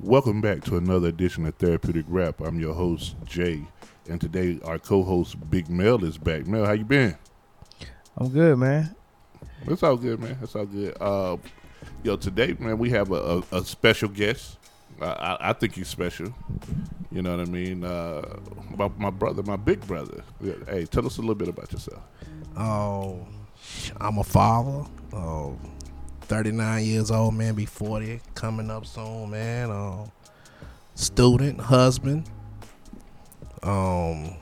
Welcome back to another edition of Therapeutic Rap. I'm your host Jay, and today our co-host Big Mel is back. Mel, how you been? I'm good, man. It's all good, man. It's all good. Uh, yo, today, man, we have a, a, a special guest. I, I, I think he's special. You know what I mean? Uh, my, my brother, my big brother. Hey, tell us a little bit about yourself. Oh, I'm a father. Oh, 39 years old, man. Be 40 coming up soon, man. Um, student, husband. Um,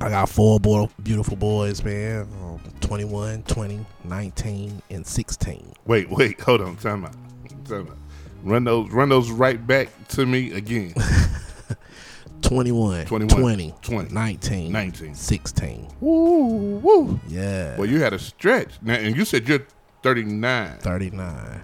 I got four boy, beautiful boys, man. Um, 21, 20, 19, and 16. Wait, wait, hold on, time out, time out. Run those, run those right back to me again. 21, 21, 20, 20, 19, 19. 16. Woo, woo. Yeah. Well, you had a stretch, now, and you said you're 39. 39.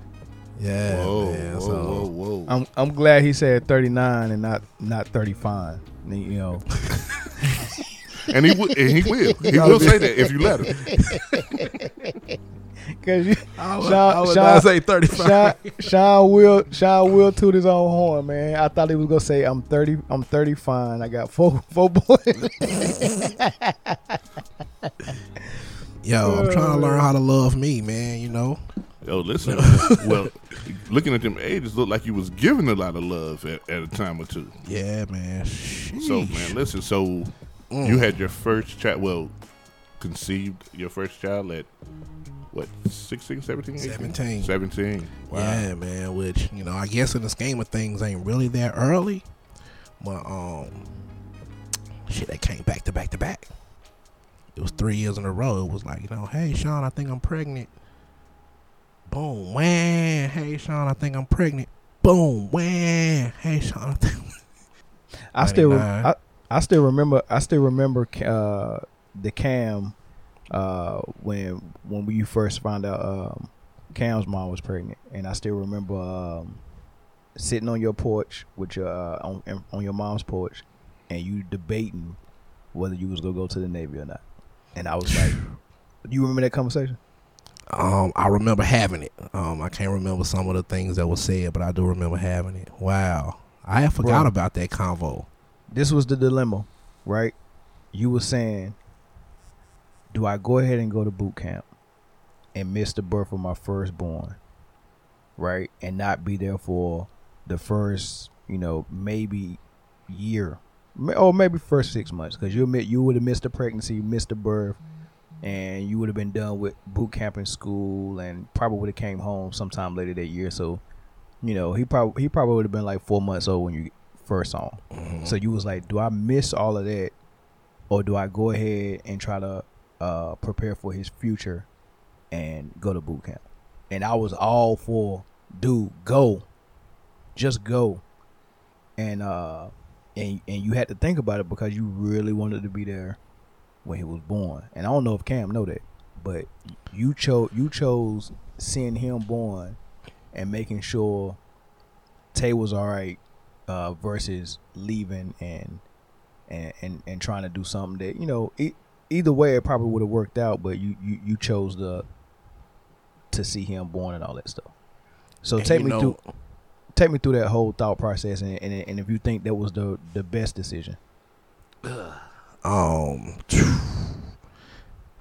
Yeah, whoa, man. whoa, so, whoa, whoa. I'm I'm glad he said 39 and not not 35. You know, and he will, and he will, he will say that if you let him. because you I would, Sean- I would Sean- not say 35. Sean, Sean will Sean will toot his own horn, man. I thought he was gonna say I'm 30 I'm 30 fine. I got four four boys. Yo, I'm trying to learn how to love me, man. You know, Yo, listen. well, looking at them ages, looked like you was giving a lot of love at, at a time or two. yeah, man. So, man, listen. So, Mm. you had your first child. Well, conceived your first child at what 16, 17, 18? 17. 17. Wow. Yeah, man. Which you know, I guess in the scheme of things, ain't really that early, but um, shit, they came back to back to back. It was three years in a row. It was like, you know, hey Sean, I think I'm pregnant. Boom, wham. Hey Sean, I think I'm pregnant. Boom, wham. Hey Sean, I think. I still I, I still remember I still remember uh, the Cam uh, when when we first found out um, Cam's mom was pregnant, and I still remember um, sitting on your porch with your uh, on on your mom's porch, and you debating whether you was gonna go to the Navy or not, and I was like, Do you remember that conversation? Um, I remember having it. Um, I can't remember some of the things that were said, but I do remember having it. Wow, I had forgot Bro. about that convo. this was the dilemma, right? You were saying, do I go ahead and go to boot camp and miss the birth of my firstborn, right? And not be there for the first, you know, maybe year, or maybe first six months, because you admit you would have missed the pregnancy, you missed the birth, and you would have been done with boot camp in school, and probably would have came home sometime later that year. So, you know, he probably he probably would have been like four months old when you first saw him. So you was like, do I miss all of that, or do I go ahead and try to uh, prepare for his future and go to boot camp? And I was all for, dude, go, just go, and uh, and and you had to think about it because you really wanted to be there when he was born. And I don't know if Cam know that, but you chose you chose seeing him born and making sure Tay was all right uh, versus leaving and, and and and trying to do something that you know e- either way it probably would have worked out, but you you you chose the to see him born and all that stuff. So And take me know- through take me through that whole thought process and, and and if you think that was the the best decision. Um,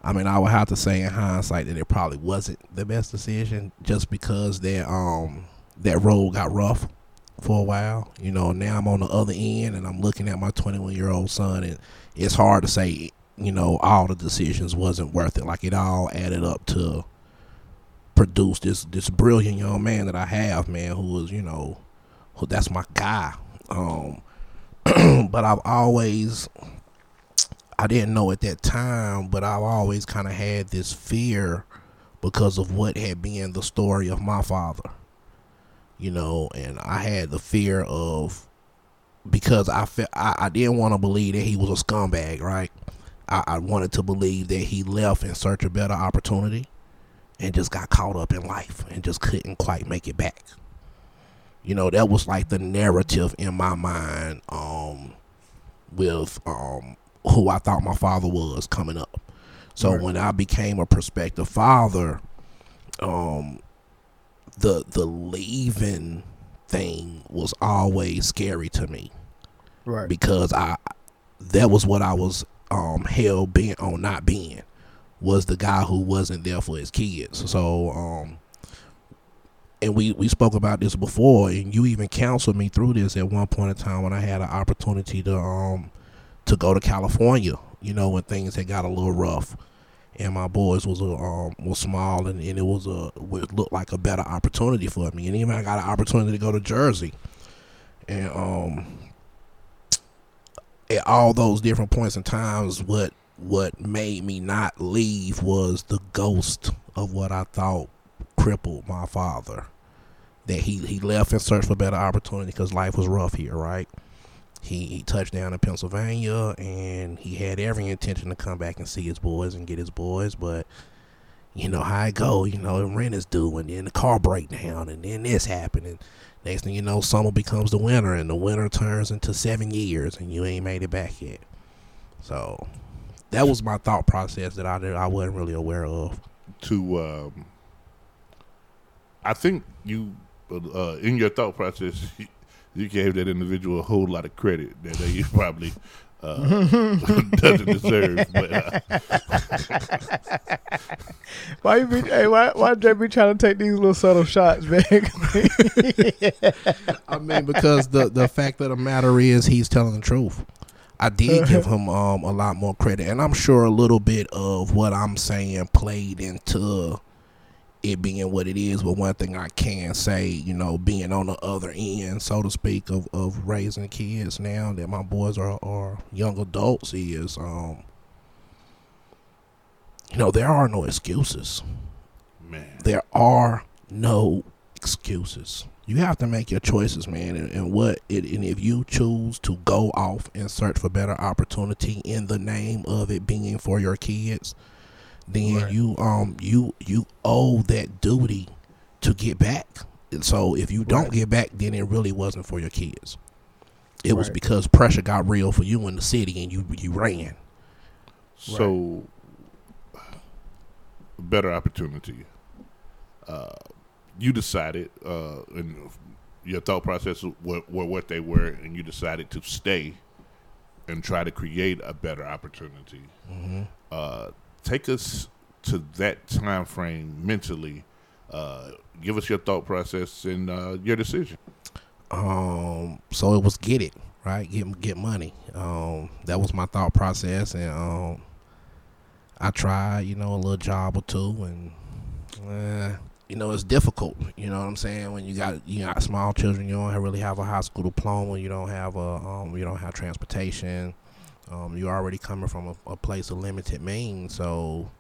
I mean, I would have to say in hindsight that it probably wasn't the best decision, just because that um that road got rough for a while. You know, now I'm on the other end and I'm looking at my 21 year old son, and it's hard to say, you know, all the decisions wasn't worth it. Like it all added up to produce this this brilliant young man that I have, man, who was, you know, who that's my guy. Um, but I've always I didn't know at that time, but I've always kind of had this fear because of what had been the story of my father. You know, and I had the fear of because I felt I, I didn't want to believe that he was a scumbag, right? I, I wanted to believe that he left in search of better opportunity and just got caught up in life and just couldn't quite make it back. You know, that was like the narrative in my mind um with um who I thought my father was coming up. So Right. when I became a prospective father, um, the the leaving thing was always scary to me Right. because I that was what I was um hell bent on not being was the guy who wasn't there for his kids. So um and we we spoke about this before and you even counseled me through this at one point in time when I had an opportunity to um to go to California, you know, when things had got a little rough. And my boys was a um was small and, and it was a it looked like a better opportunity for me. And even I got an opportunity to go to Jersey. And um at all those different points in times what what made me not leave was the ghost of what I thought crippled my father that he he left in search for better opportunity because life was rough here right he, he touched down in Pennsylvania and he had every intention to come back and see his boys and get his boys but you know how it go you know rent is due and then the car break down and then this happened and Next thing you know, summer becomes the winter, and the winter turns into seven years, and you ain't made it back yet. So that was my thought process that I I wasn't really aware of. To, um, I think you, uh, in your thought process, you gave that individual a whole lot of credit that they probably uh, doesn't deserve. But uh, Why you be? Hey, why why Jay be trying to take these little subtle shots, man? I mean, because the the fact of the matter is, he's telling the truth. I did give him um a lot more credit, and I'm sure a little bit of what I'm saying played into it being what it is. But one thing I can say, you know, being on the other end, so to speak, of, of raising kids now that my boys are, are young adults is, um, you know, there are no excuses. man, There are no excuses. You have to make your choices, man, and, and what it, and if you choose to go off and search for better opportunity in the name of it being for your kids, then Right. you um you you owe that duty to get back. And so if you don't Right. get back, then it really wasn't for your kids. It was because pressure got real for you in the city and you you ran. so better opportunity. Uh, you decided, uh, and your thought process were, were what they were, and you decided to stay and try to create a better opportunity. Mm-hmm. Uh, take us to that time frame mentally. Uh, give us your thought process and uh, your decision. Um, so it was get it right, get get money. Um, that was my thought process, and um, I tried, you know, a little job or two, and uh, you know, it's difficult. You know what I'm saying? When you got you got small children, you don't really have a high school diploma, you don't have a um, you don't have transportation. Um, you're already coming from a, a place of limited means, so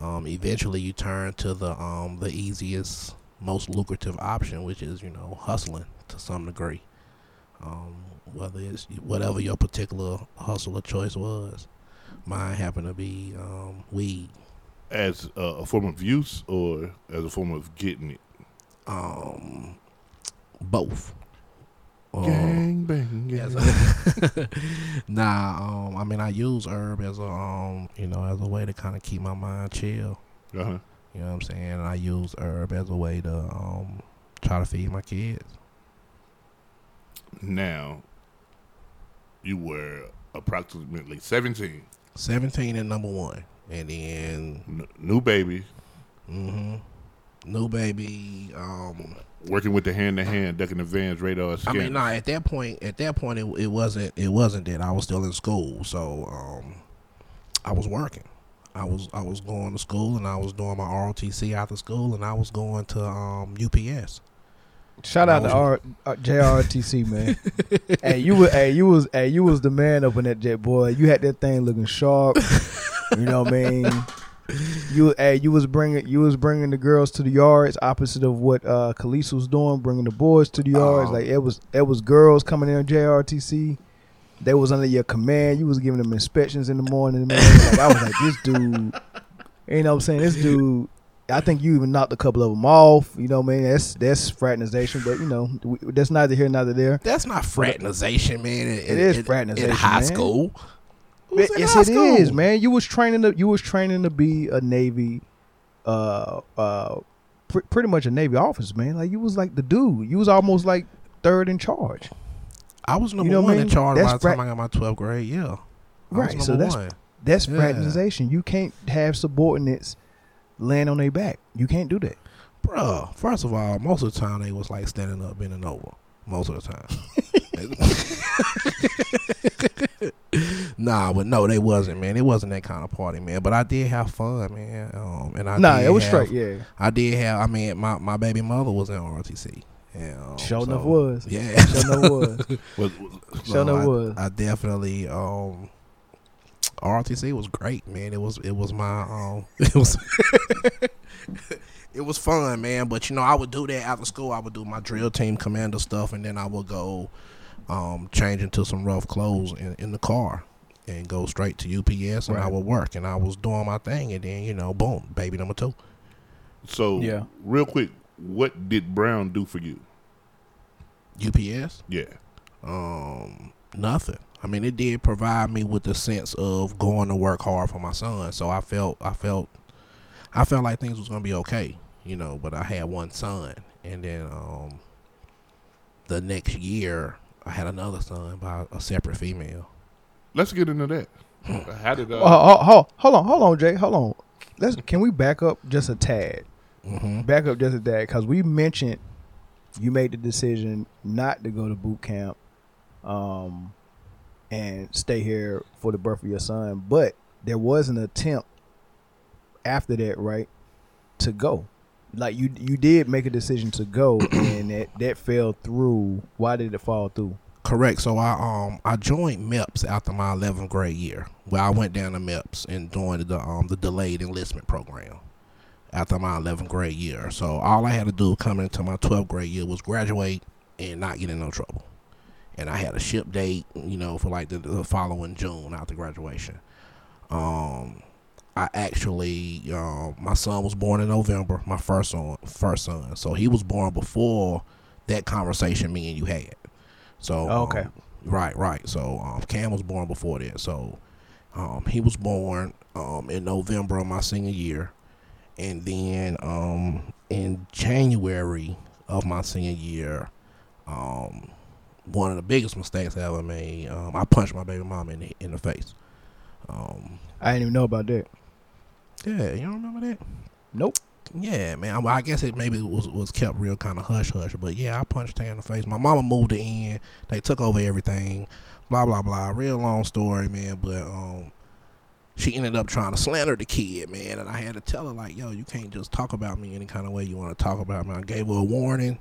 um, eventually you turn to the um, the easiest, most lucrative option, which is you know hustling to some degree. Um, whether it's whatever your particular hustle or choice was, mine happened to be um, weed. As a, a form of use or as a form of getting it? Um, both. Um, Gang bang. gang. a- nah, um, I mean, I use herb as a, um, you know, as a way to kind of keep my mind chill. Uh-huh. You know what I'm saying? And I use herb as a way to, um, try to feed my kids. Now, you were approximately 17. 17 and number one. And then, N- new baby, Mm-hmm. new baby, um, working with the hand to hand, ducking the vans, radar, I mean, nah. At that point, at that point, it, it wasn't. It wasn't that I was still in school. So, um, I was working. I was I was going to school and I was doing my ROTC after school and I was going to um, UPS. Shout out to R, uh, JRTC man. hey, you were hey you was hey you was the man up in that jet boy. You had that thing looking sharp. you know what I mean? You hey you was bringing you was bringing the girls to the yards opposite of what uh Khalees was doing, bringing the boys to the yards. Oh. like it was it was girls coming in on JRTC. They was under your command. You was giving them inspections in the morning, man. Like I was like, this dude, you know what I'm saying? This dude, I think you even knocked a couple of them off. You know what I mean? That's that's fraternization, but you know we, that's neither here neither there. That's not fraternization, man. It, It is fraternization, in high man. school. Who's in yes, high it school? is, man. You was training to you was training to be a Navy, uh, uh, pr- pretty much a Navy officer, man. Like you was like the dude. You was almost like third in charge. I was number know what I one in mean? charge by That's the time I got my 12th grade. Yeah. I was Right, so number that's- one. That's Yeah. fraternization. You can't have subordinates land on their back. You can't do that. Bruh, first of all, most of the time they was like standing up, bending over. Most of the time. nah, but no, they wasn't, man. It wasn't that kind of party, man. But I did have fun, man. Um, and I nah, did it was have- straight. Yeah, I did have. I mean, my, my baby mother was in ROTC. And, um, sure so- enough was. Yeah, Sure enough was. Was, Sure enough I, was. I definitely um RTC was great, man. It was it was my um it was it was fun, man. But you know, I would do that after school. I would do my drill team commander stuff, and then I would go um change into some rough clothes in, in the car and go straight to UPS, and I would work, and I was doing my thing, and then you know, boom, baby number two. so Yeah. real quick, what did Brown do for you? UPS. Yeah. um nothing i mean it did provide me with the sense of going to work hard for my son so i felt i felt i felt like things was gonna be okay you know but i had one son and then um the next year i had another son by a separate female Let's get into that. How did uh, oh, hold on, hold on, Jay. Hold on. Let's can we back up just a tad? mm-hmm. Back up just a tad because we mentioned you made the decision not to go to boot camp, um, and stay here for the birth of your son. But there was an attempt after that, right, to go. Like you, you did make a decision to go, and that that fell through. Why did it fall through? Correct. So I um I joined MEPS after my 11th grade year. where I went down to MEPS and joined the um the delayed enlistment program after my 11th grade year. So all I had to do coming into my 12th grade year was graduate and not get in no trouble. And I had a ship date, you know, for like the, the following June after graduation. Um, I actually, um, my son was born in November, my first son, first son. So he was born before that conversation me and you had. So Oh, okay. um, right, right. So um, Cam was born before that. So um, he was born um, in November of my senior year, and then um, in January of my senior year, um, one of the biggest mistakes I ever made, um, I punched my baby mom in the in the face. Um, I didn't even know about that. Yeah, you don't remember that? Nope. Yeah, man. Well, I guess it maybe was was kept real kind of hush hush, but yeah, I punched her in the face. My mama moved in. They took over everything. Blah blah blah. Real long story, man. But um, she ended up trying to slander the kid, man, and I had to tell her like, yo, you can't just talk about me any kind of way you want to talk about me. I gave her a warning.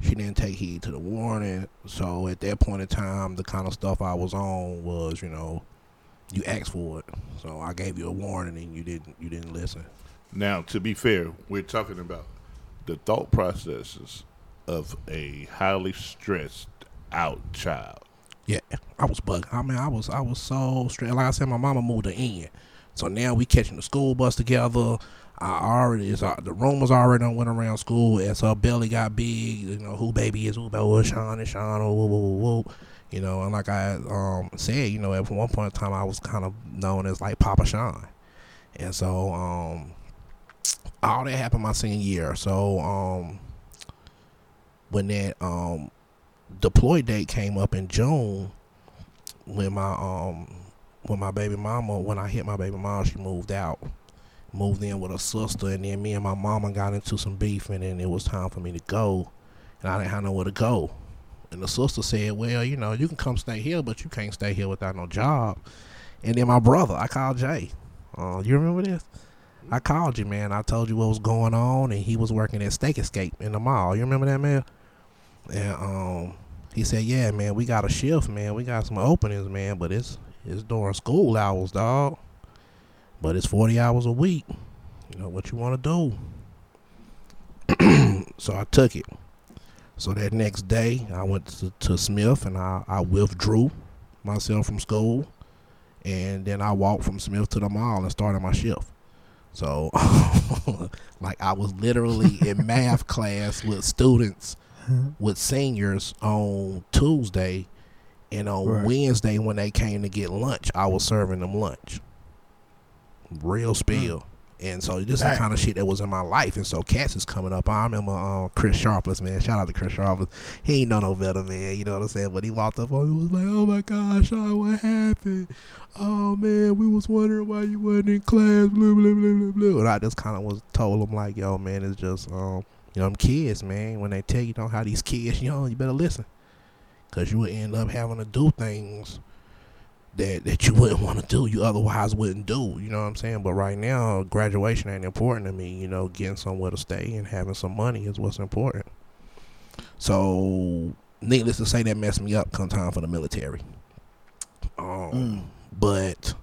She didn't take heed to the warning. So at that point in time, the kind of stuff I was on was, you know, you asked for it. So I gave you a warning and you didn't you didn't listen. Now, to be fair, we're talking about the thought processes of a highly stressed out child. Yeah, I was bugging. I mean, I was I was so stressed. Like I said, my mama moved her in, so now we catching the school bus together. I already is uh, the rumors already done went around school as her belly got big. You know who baby is who baby was Sean and Sean. Oh, whoa, whoa, whoa, whoa. You know, and like I um said, you know, at one point in time, I was kind of known as like Papa Sean, and so um all that happened my senior year. So um when that um deploy date came up in June when my um when my baby mama when I hit my baby mama she moved out moved in with her sister and then me and my mama got into some beef and then it was time for me to go. And I didn't have nowhere to go and the sister said well you know you can come stay here but you can't stay here without no job and then my brother I called Jay uh, you remember this I called you man I told you what was going on and he was working at Steak Escape in the mall you remember that man and um, he said, "Yeah, man, we got a shift, man. We got some openings, man, but it's it's during school hours, dog. But it's forty hours a week. You know what you want to do." so I took it. So that next day, I went to, to Smith and I, I withdrew myself from school, and then I walked from Smith to the mall and started my shift. So, like, I was literally in math class with students with seniors on Tuesday, and on Right. Wednesday when they came to get lunch, I was serving them lunch. Real hmm. spill. And so this is the kind of shit that was in my life. And so cats is coming up. I remember uh, Chris Sharpless, man. Shout out to Chris Sharpless. He ain't know no better, man. You know what I'm saying? But he walked up on me was like, Oh my gosh, Sean, what happened? Oh man, we was wondering why you wasn't in class, blah blah blah blah blah. And I just kinda was told him like, yo, man, it's just um you know, them kids, man, when they tell you don't have these kids, you know, you better listen. Cause you would end up having to do things that that you wouldn't want to do, you otherwise wouldn't do. You know what I'm saying? But right now, graduation ain't important to me. You know, getting somewhere to stay and having some money is what's important. So, needless to say, that messed me up come time for the military. Um, Mm. but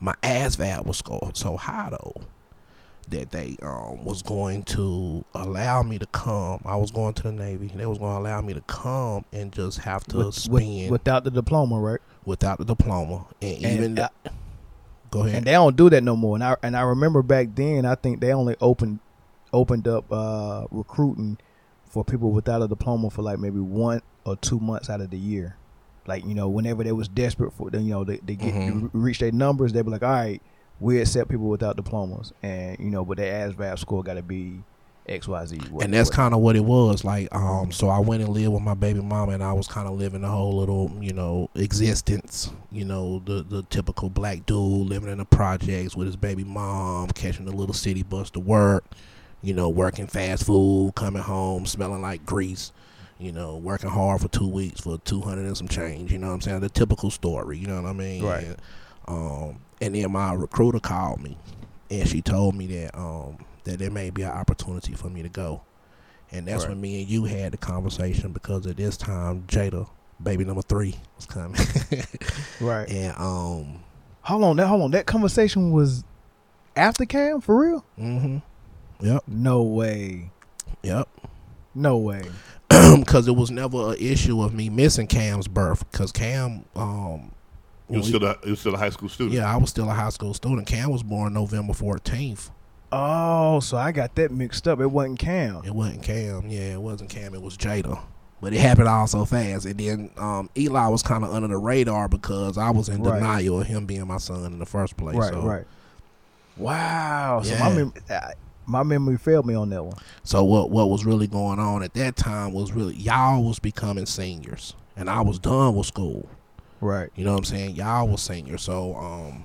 my ASVAB was scored so high though that they um was going to allow me to come. I was going to the Navy. They was going to allow me to come and just have to With- with- spend without the diploma, right? Without the diploma, and, And, even uh, go ahead. and they don't do that no more. And I and I remember back then, I think they only opened opened up uh, recruiting for people without a diploma for like maybe one or two months out of the year. Like you know, whenever they was desperate for, them, you know, they, they get Mhm. reach their numbers, they be like, all right, we accept people without diplomas, and you know, but their ASVAB score got to be X Y Z. and that's kind of what it was like. Um, so I went and lived with my baby mama, and I was kind of living the whole little, you know, existence. You know, the the typical black dude living in the projects with his baby mom, catching the little city bus to work. You know, working fast food, coming home smelling like grease. You know, working hard for two weeks for two hundred and some change. You know what I'm saying? The typical story. You know what I mean? Right. And, um, and then my recruiter called me, and she told me that um that there may be an opportunity for me to go. And that's Right. when me and you had the conversation because at this time Jada, baby number three, was coming. right. and um Hold on, that hold on. That conversation was after Cam for real? Mm-hmm. Yep, No way. yep. No way. Because it was never an issue of me missing Cam's birth. Because Cam, um, You was still a, you was still a high school student. yeah, I was still a high school student. Cam was born November fourteenth. Oh, so I got that mixed up. It wasn't Cam. It wasn't Cam. Yeah, it wasn't Cam. It was Jada. But it happened all so fast. And then um, Eli was kind of under the radar because I was in Right. denial of him being my son in the first place. right, so, right. Wow. So my Yeah. mem- uh, my memory failed me on that one. So what what was really going on at that time was really y'all was becoming seniors, and I was done with school. Right. You know what I'm saying? Y'all was seniors. So um,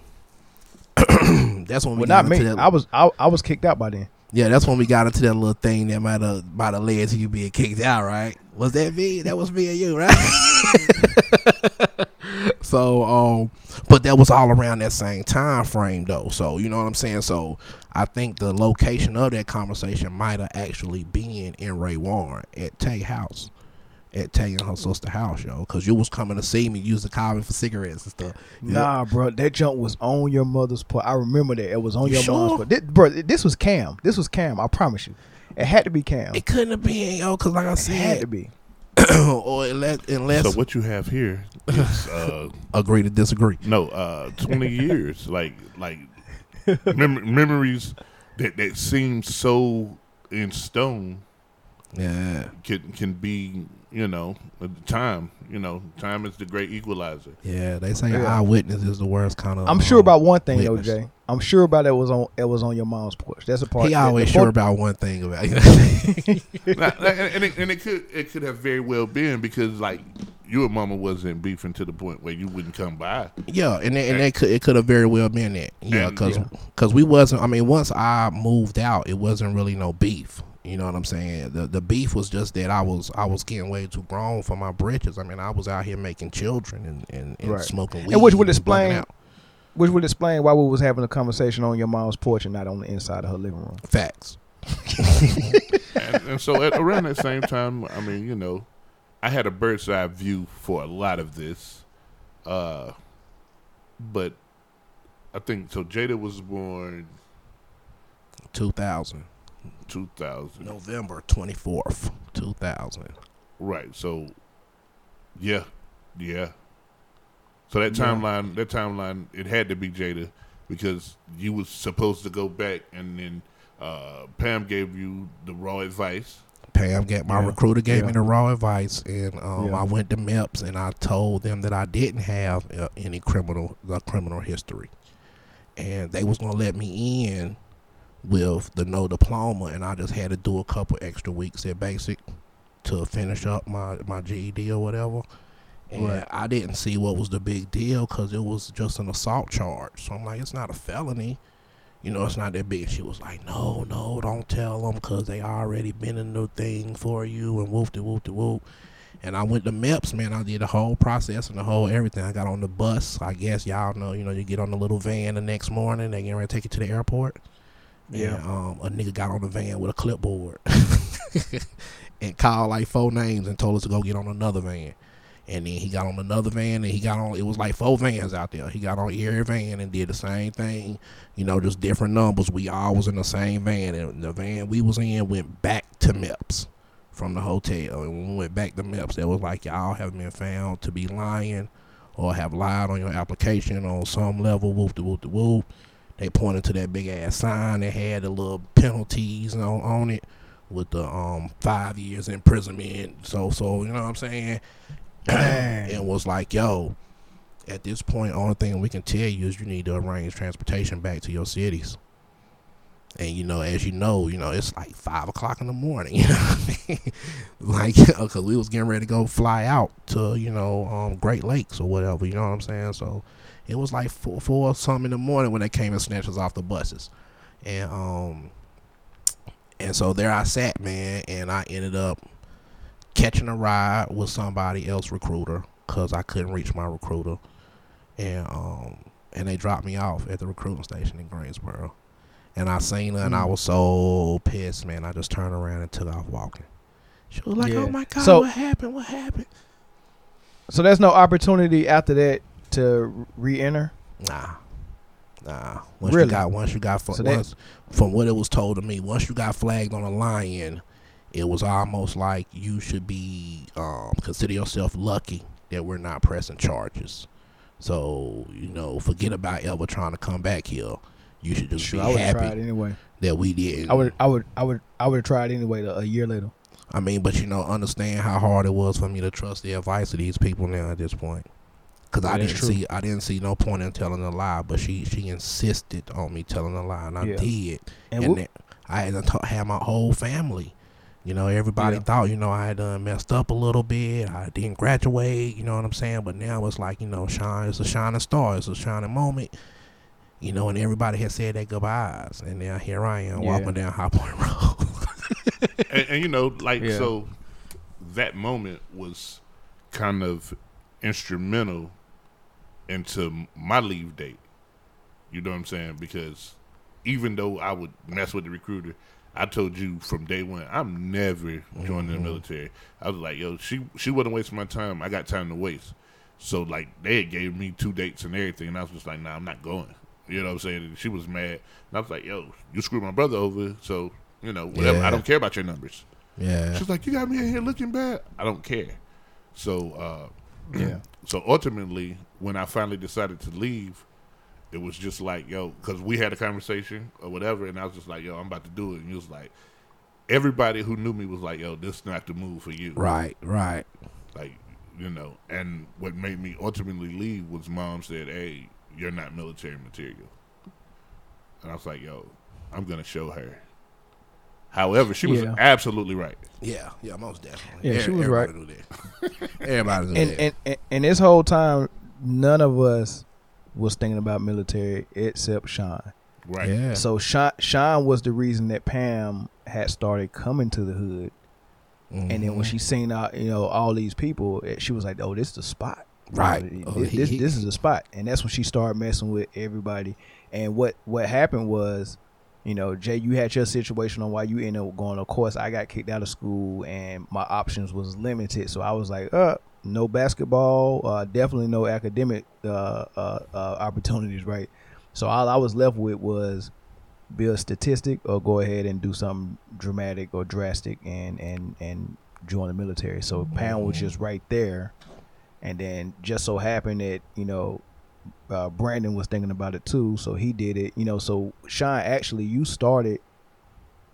that's when we Well, got not into me. that. I was I, I was kicked out by then. yeah, that's when we got into that little thing that might have might have led to you being kicked out, right? Was that me? That was me and you, right? so, um, but that was all around that same time frame, though. So, you know what I'm saying? So, I think the location of that conversation might have actually been in Ray Warren at Tay House, at Tay and her sister house, yo, because you was coming to see me, you used to for cigarettes and stuff. Nah, bro, that junk was on your mother's porch. I remember that. It was on You your sure? mom's porch. This, bro, this was Cam. This was Cam. I promise you. It had to be Cam. It couldn't have been, yo, because like I said, It had to said, be. or unless, unless So what you have here is uh, agree to disagree. no uh, twenty years, like like mem- memories that that seem so in stone Yeah. can can be you know uh, time you know time is the great equalizer. Yeah, they say Yeah. eyewitness is the worst kind of. I'm sure about one thing, though, witness. Jay. I'm sure about it was on it was on your mom's porch. That's a part. He that- always sure about one thing about you. Now, and, and it, and it could it could have very well been because like you and mama wasn't beefing to the point where you wouldn't come by. yeah, and that, and that could it could have very well been that. Yeah, And- because Yeah. we wasn't. I mean, once I moved out, it wasn't really no beef. You know what I'm saying? The the beef was just that I was I was getting way too grown for my britches. I mean, I was out here making children and and, and Right. smoking weed. And which would explain- Which would explain why we was having a conversation on your mom's porch and not on the inside of her living room. facts. and, and so at around that same time, I mean, you know, I had a bird's eye view for a lot of this, uh, but I think so. Jada was born Two thousand two thousand, November twenty fourth, two thousand. right? So, yeah, yeah. So that Yeah. timeline, that timeline, it had to be Jada because you was supposed to go back, and then uh, Pam gave you the raw advice. Pam get my Yeah. recruiter gave me the raw advice, and um, Yeah. I went to MEPS and I told them that I didn't have uh, any criminal uh, criminal history, and they was gonna let me in with the no diploma, and I just had to do a couple extra weeks at basic to finish up my my GED or whatever. And Right. I didn't see what was the big deal because it was just an assault charge. So I'm like, it's not a felony. You know, it's not that big. She was like, no, no, don't tell them because they already been in the thing for you and whoop de whoop de whoop. And I went to MEPS, man. I did the whole process and the whole everything. I got on the bus. I guess y'all know, you know, you get on the little van the next morning. They get ready to take you to the airport. Yeah. And, um, a nigga got on the van with a clipboard and called like four names and told us to go get on another van. And then he got on another van and he got on, it was like four vans out there. He got on every van and did the same thing, you know, just different numbers. We all was in the same van. And the van we was in went back to MEPS from the hotel. And when we went back to MEPS, it was like y'all have been found to be lying or have lied on your application on some level, whoop de whoop de whoop. They pointed to that big ass sign that had the little penalties on, on it with the um five years imprisonment. So so you know what I'm saying? And was like, yo, at this point, only thing we can tell you is you need to arrange transportation back to your cities. And you know, as you know, you know it's like five o'clock in the morning. You know, what I mean? like because we was getting ready to go fly out to you know um, Great Lakes or whatever. You know what I'm saying? So it was like four, four something in the morning when they came and snatched us off the buses, and um, and so there I sat, man, and I ended up catching a ride with somebody else recruiter because I couldn't reach my recruiter, and um, and they dropped me off at the recruiting station in Greensboro. And I seen her, and I Mm. was so pissed, man. I just turned around and took off walking. She was like, Yeah. "Oh my god, So- what happened? What happened?" So there's no opportunity after that to re-enter. Nah, nah. Once Really? you got, once you got, So once, from what it was told to me, once you got flagged on a lion, it was almost like you should be um, consider yourself lucky that we're not pressing charges. So you know, forget about ever trying to come back here. You should just Sure, I would happy tried anyway. that we didn't. I would, I would, I would, I would have tried anyway. A year later. I mean, but you know, understand how hard it was for me to trust the advice of these people now at this point. Cause I Yeah, that's didn't true. see, I didn't see no point in telling a lie, but she she insisted on me telling a lie, and I Yeah. did. And, And, then I had to ta- have my whole family. You know, everybody Yeah. thought, you know, I had done messed up a little bit. I didn't graduate. You know what I'm saying? But now it's like, you know, shine. It's a shining star. It's a shining moment. You know, and everybody had said their goodbyes, and now here I am Yeah. walking down High Point Road. and, and you know, like Yeah. so, that moment was kind of instrumental into my leave date. You know what I'm saying? Because even though I would mess with the recruiter, I told you from day one, I'm never joining the Mhm. military. I was like, yo, she she wasn't wasting my time. I got time to waste. So like they had gave me two dates and everything, and I was just like, nah, I'm not going. You know what I'm saying? And she was mad, and I was like, yo, you screwed my brother over, so you know whatever. Yeah. I don't care about your numbers. yeah. She's like, you got me in here looking bad. I don't care. So uh, yeah, so ultimately, when I finally decided to leave, it was just like, yo, because we had a conversation or whatever, and I was just like, yo, I'm about to do it. And he was like, everybody who knew me was like, yo, this is not the move for you. Right, right. Like, you know, and what made me ultimately leave was mom said, hey, you're not military material. And I was like, yo, I'm going to show her. However, she was Yeah. absolutely right. Yeah, yeah, most definitely. Yeah, she was everybody knew that. everybody knew and, that. and and and this whole time, none of us was thinking about military except Sean. Right. yeah. So Sean, Sean was the reason that Pam had started coming to the hood, and then when Mhm. she seen out, you know, all these people, eh, she was like, "Oh, this is the spot." Right. You know, Oh, This, he- this, this is the spot, and that's when she started messing with everybody. And what what happened was, you know, Jay, you had your situation on why you ended up going. Of course, I got kicked out of school, and my options was limited. So I was like, uh, no basketball, uh, definitely no academic uh, uh, uh, opportunities, right? So all I was left with was be a statistic or go ahead and do something dramatic or drastic and and and join the military. So Pam was just right there, and then just so happened that you know uh, Brandon was thinking about it too, so he did it. You know, so Sean, actually, you started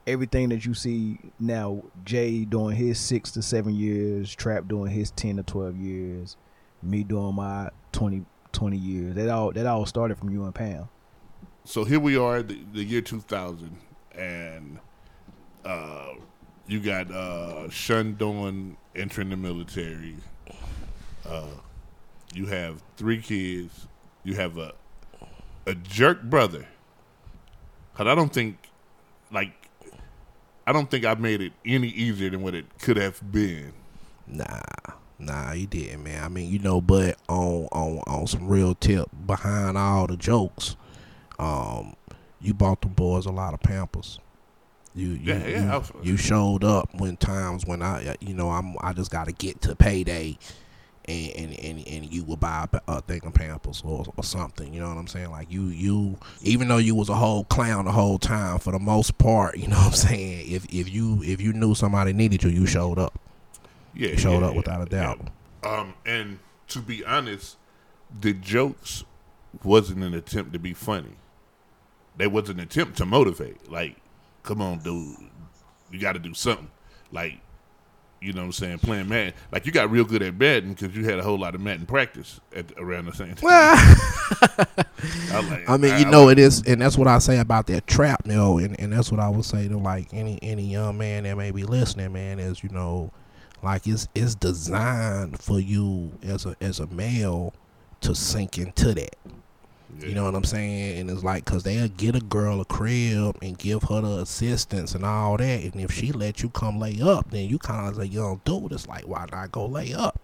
everything that you see now. Jay doing his six to seven years, Trap doing his ten to twelve years, me doing my 20, 20 years. That all that all started from you and Pam. so here we are, the, the year 2000, and uh, you got uh, doing entering the military. Uh, you have three kids. You have a a jerk brother. Cause I don't think, like, I don't think I made it any easier than what it could have been. Nah, nah, you didn't, man. I mean, you know, but on on on some real tip behind all the jokes, um, you bought the boys a lot of Pampers. You you Yeah, yeah, you, you showed up when times when I you know I'm I just got to get to payday. And, and, and, and you would buy a a thing of Pampers or, or something, you know what I'm saying? Like you you even though you was a whole clown the whole time, for the most part, you know what I'm saying. If if you if you knew somebody needed you, you showed up. Yeah, You showed yeah, up without a doubt. yeah. Um, and to be honest, the jokes wasn't an attempt to be funny. They was an attempt to motivate. Like, come on, dude, you got to do something. Like, you know what I'm saying? Playing Madden. Like, you got real good at Madden because you had a whole lot of Madden practice at around the same time. I, like, I mean, you I- know, it is, and that's what I say about that trap, you know, and, and that's what I would say to like any any young man that may be listening, man, is you know, like it's it's designed for you as a as a male to sink into that. You know what I'm saying? And it's like, cause they'll get a girl a crib and give her the assistance and all that. And if she let you come lay up, then you kind of like, you don't. It's like, why not go lay up?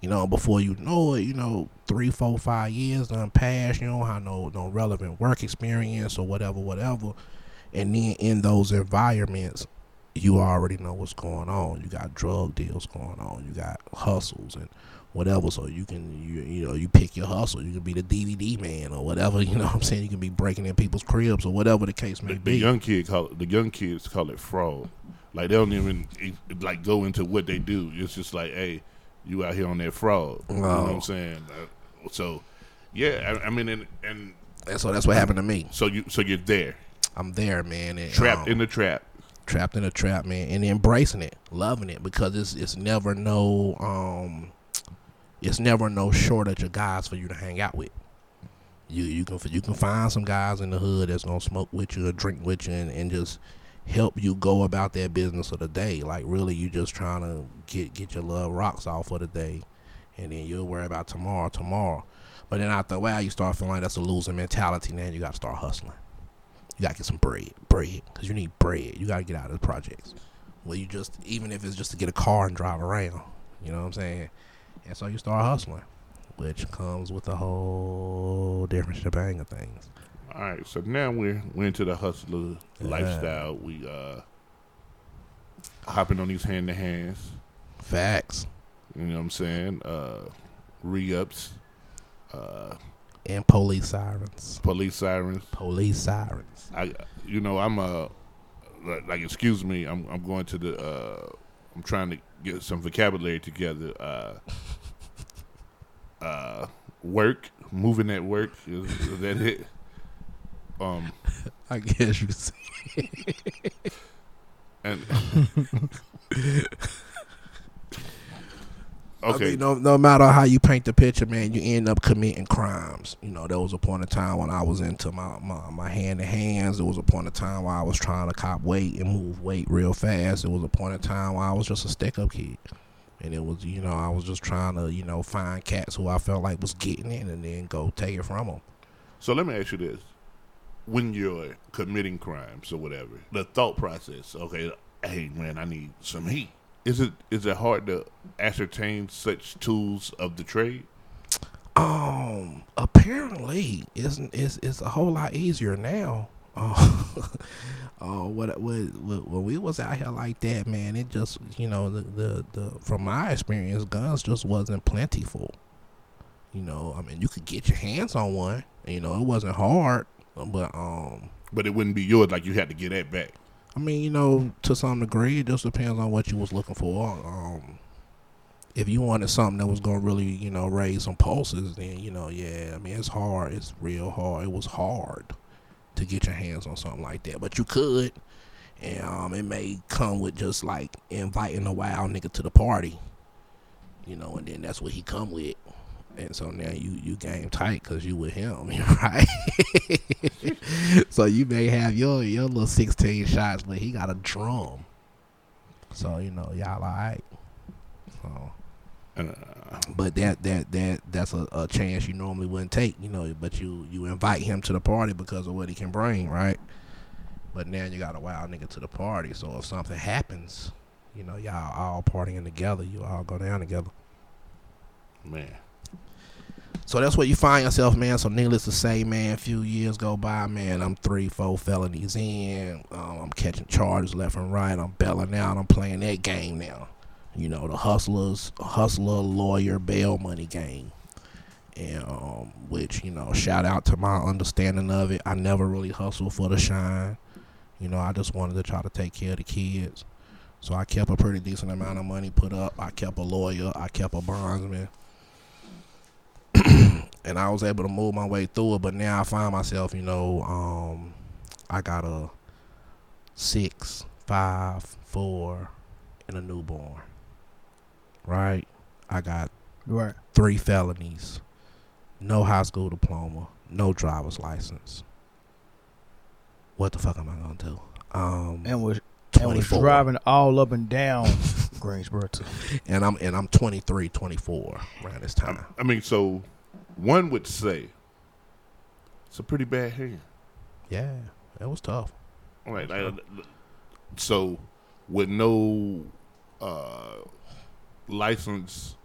You know, before you know it, you know, three, four, five years done passed. You don't have no no relevant work experience or whatever, whatever. And then in those environments, you already know what's going on. You got drug deals going on. You got hustles and whatever. So you can you you know you pick your hustle. You can be the DVD man or whatever. You know what I'm saying. You can be breaking in people's cribs or whatever the case may the, the be. young kid call the young kids call it fraud. Like they don't even like go into what they do. It's just like, hey, you out here on that fraud. You know what. I'm saying? Uh, so, yeah, I, I mean, and, and and so that's what happened to me. so you so you're there, I'm there, man. And, trapped um, in the trap. trapped in a trap, man, and embracing it, loving it because it's it's never no um, it's never no shortage of guys for you to hang out with. You you can you can find some guys in the hood that's gonna smoke with you or drink with you and, and just help you go about that business of the day. Like really, you just trying to get get your love rocks off for the day, and then you'll worry about tomorrow tomorrow. But then after a while, you start feeling like that's a losing mentality. Now you got to start hustling. You gotta get some bread, bread, because you need bread. You gotta get out of the projects. Well, you just even if it's just to get a car and drive around, you know what I'm saying? And so you start hustling, which comes with a whole different shebang of things. All right, so now we're we're into the hustler Yeah. lifestyle. We uh hopping on these hand to hands. Facts You know what I'm saying? Uh, re ups, uh, and police sirens, police sirens. police sirens. I, you know, I'm uh, like, like, excuse me, I'm I'm going to the, uh, I'm trying to get some vocabulary together. Uh, uh, work, moving at work is, is that it? Um, I guess you could say. and I okay, mean, no, no matter how you paint the picture, man, you end up committing crimes. You know, there was a point in time when I was into my my, my hand to hands. There was a point in time where I was trying to cop weight and move weight real fast. There was a point in time where I was just a stick up kid. And it was, you know, I was just trying to, you know, find cats who I felt like was getting it and then go take it from them. so let me ask you this: When you're committing crimes or whatever, the thought process, okay, hey man, I need some heat. Is it is it hard to ascertain such tools of the trade? Um, apparently, it's it's it's a whole lot easier now. Uh, uh, what, what what when we was out here like that, man, it just you know the, the the from my experience, guns just wasn't plentiful. You know, I mean, you could get your hands on one. You know, it wasn't hard, but um, But it wouldn't be yours. Like you had to get that back. I mean, you know, to some degree, it just depends on what you was looking for. Um, if you wanted something that was gonna really, you know, raise some pulses, then you know, yeah. I mean, it's hard. It's real hard. It was hard to get your hands on something like that, but you could. And um, it may come with just like inviting a wild nigga to the party, you know, and then that's what he come with. And so now you you game tight because you with him, right? so you may have your your little sixteen shots, but he got a drum. So you know y'all all right. So, uh, but that that that that's a, a chance you normally wouldn't take, you know. But you you invite him to the party because of what he can bring, right? But now you got a wild nigga to the party. So if something happens, you know y'all all partying together, you all go down together. man. So that's what you find yourself, man. So needless to say, man, a few years go by, man. I'm three, four felonies in. Um, I'm catching charges left and right. I'm bailing out. I'm playing that game now. You know, the hustlers, hustler, lawyer, bail money game. And um, which you know, shout out to my understanding of it. I never really hustled for the shine. You know, I just wanted to try to take care of the kids. So I kept a pretty decent amount of money put up. I kept a lawyer. I kept a bondsman and I was able to move my way through it. But now I find myself, you know, um, I got a six, five, four, and a newborn. Right? I got Right. three felonies, no high school diploma, no driver's license. What the fuck am I gonna do? Um, And was and was driving all up and down Greensboro too. and I'm and I'm 23, 24 around this time. I mean, so one would say it's a pretty bad hand. Yeah, that was tough. Right. like, so with no uh, license,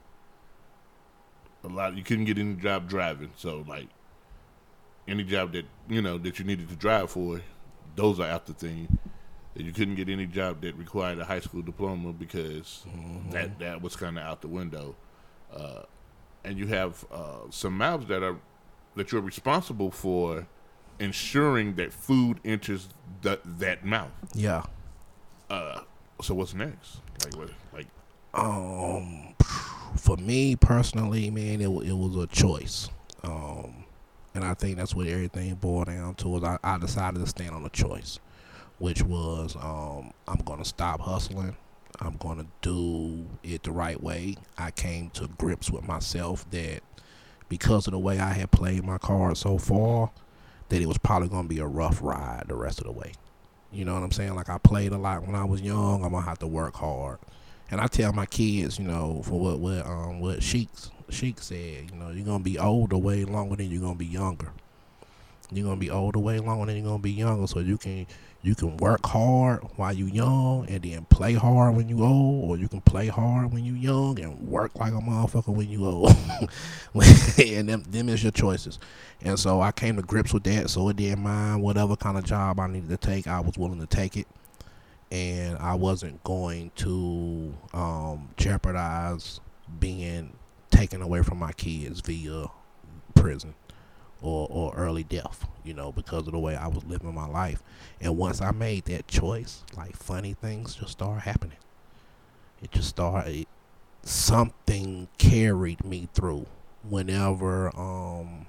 a lot you couldn't get any job driving. So like any job that you know that you needed to drive for, those are out the thing. And you couldn't get any job that required a high school diploma because that that was kind of out the window. Uh, and you have uh, some mouths that are that you're responsible for ensuring that food enters that that mouth. Yeah. Uh, so what's next? Like what? Like Um, for me personally, man, it it was a choice. Um, and I think that's what everything boiled down to. Is I, I decided to stand on a choice, which was um, I'm gonna stop hustling. I'm gonna do it the right way. I came to grips with myself that because of the way I had played my cards so far, that it was probably gonna be a rough ride the rest of the way. You know what I'm saying? Like I played a lot when I was young. I'm gonna have to work hard. And I tell my kids, you know, for what what um what Sheik's Sheik said, you know, you're gonna be older way longer than you're gonna be younger. You're gonna be older way longer than you're gonna be younger, so you can you can work hard while you're young and then play hard when you old, or you can play hard when you young and work like a motherfucker when you old. and them them is your choices. And so I came to grips with that, so it didn't mind whatever kind of job I needed to take, I was willing to take it and I wasn't going to um, jeopardize being taken away from my kids via prison or, or early death, you know, because of the way I was living my life. And once I made that choice, like funny things just started happening. It just started, something carried me through whenever, um,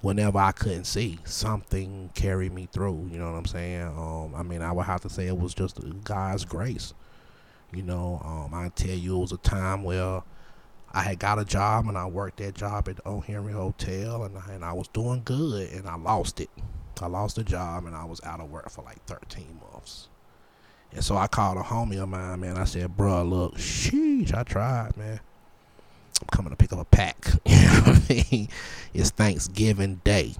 whenever I couldn't see, something carried me through. You know what I'm saying? Um, I mean, I would have to say it was just God's grace. You know, um, I tell you, it was a time where I had got a job and I worked that job at the O. Henry Hotel, and I, and I was doing good, and I lost it. I lost the job, and I was out of work for like 13 months. And so I called a homie of mine, man. I said, bro, look, sheesh, I tried, man. I'm coming to pick up a pack. You know what I mean? It's Thanksgiving Day.